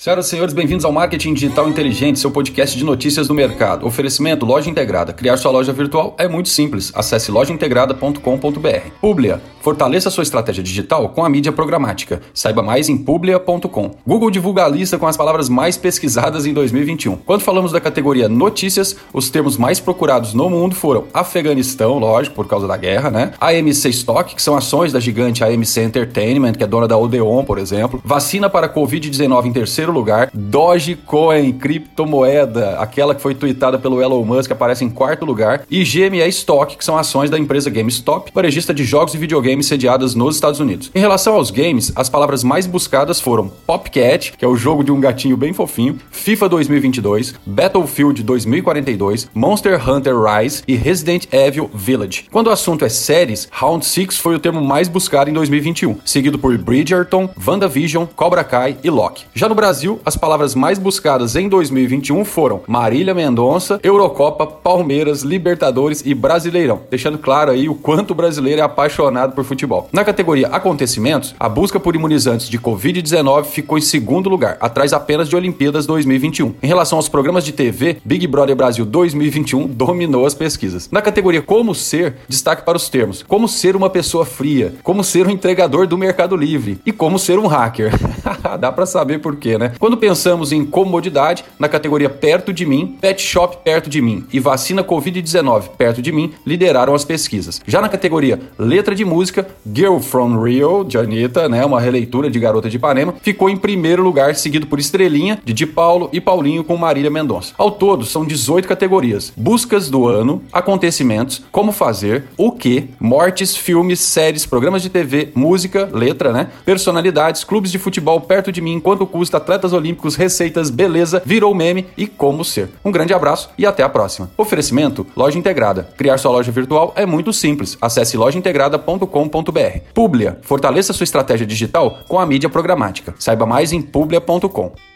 Senhoras e senhores, bem-vindos ao Marketing Digital Inteligente, seu podcast de notícias do mercado. Oferecimento Loja Integrada. Criar sua loja virtual é muito simples. Acesse lojaintegrada.com.br. Publia. Fortaleça sua estratégia digital com a mídia programática. Saiba mais em publia.com. Google divulga a lista com as palavras mais pesquisadas em 2021. Quando falamos da categoria notícias, os termos mais procurados no mundo foram Afeganistão, lógico, por causa da guerra, né? AMC Stock, que são ações da gigante AMC Entertainment, que é dona da Odeon, por exemplo. Vacina para Covid-19 em terceiro lugar. Dogecoin, criptomoeda, aquela que foi tweetada pelo Elon Musk, aparece em quarto lugar. E GME Stock, que são ações da empresa GameStop, varejista de jogos e videogames sediadas nos Estados Unidos. Em relação aos games, as palavras mais buscadas foram Popcat, que é o jogo de um gatinho bem fofinho, FIFA 2022, Battlefield 2042, Monster Hunter Rise e Resident Evil Village. Quando o assunto é séries, Round 6 foi o termo mais buscado em 2021, seguido por Bridgerton, WandaVision, Cobra Kai e Loki. Já no Brasil, Brasil, as palavras mais buscadas em 2021 foram Marília Mendonça, Eurocopa, Palmeiras, Libertadores e Brasileirão, deixando claro aí o quanto o brasileiro é apaixonado por futebol. Na categoria acontecimentos, a busca por imunizantes de Covid-19 ficou em segundo lugar, atrás apenas de Olimpíadas 2021. Em relação aos programas de TV, Big Brother Brasil 2021 dominou as pesquisas. Na categoria como ser, destaque para os termos: como ser uma pessoa fria, como ser um entregador do Mercado Livre e como ser um hacker. Dá para saber por quê, né? Quando pensamos em comodidade, na categoria perto de mim, pet shop perto de mim e vacina Covid-19 perto de mim lideraram as pesquisas. Já na categoria letra de música, Girl from Rio, de Anitta, né, uma releitura de Garota de Ipanema, ficou em primeiro lugar, seguido por Estrelinha, de Di Paulo e Paulinho com Marília Mendonça. Ao todo, são 18 categorias: buscas do ano, acontecimentos, como fazer, o que, mortes, filmes, séries, programas de TV, música, letra, né, personalidades, clubes de futebol perto de mim, quanto custa atleta atletas olímpicos, receitas, beleza, virou meme e como ser. Um grande abraço e até a próxima. Oferecimento: Loja Integrada. Criar sua loja virtual é muito simples. Acesse lojaintegrada.com.br. Publia. Fortaleça sua estratégia digital com a mídia programática. Saiba mais em publia.com.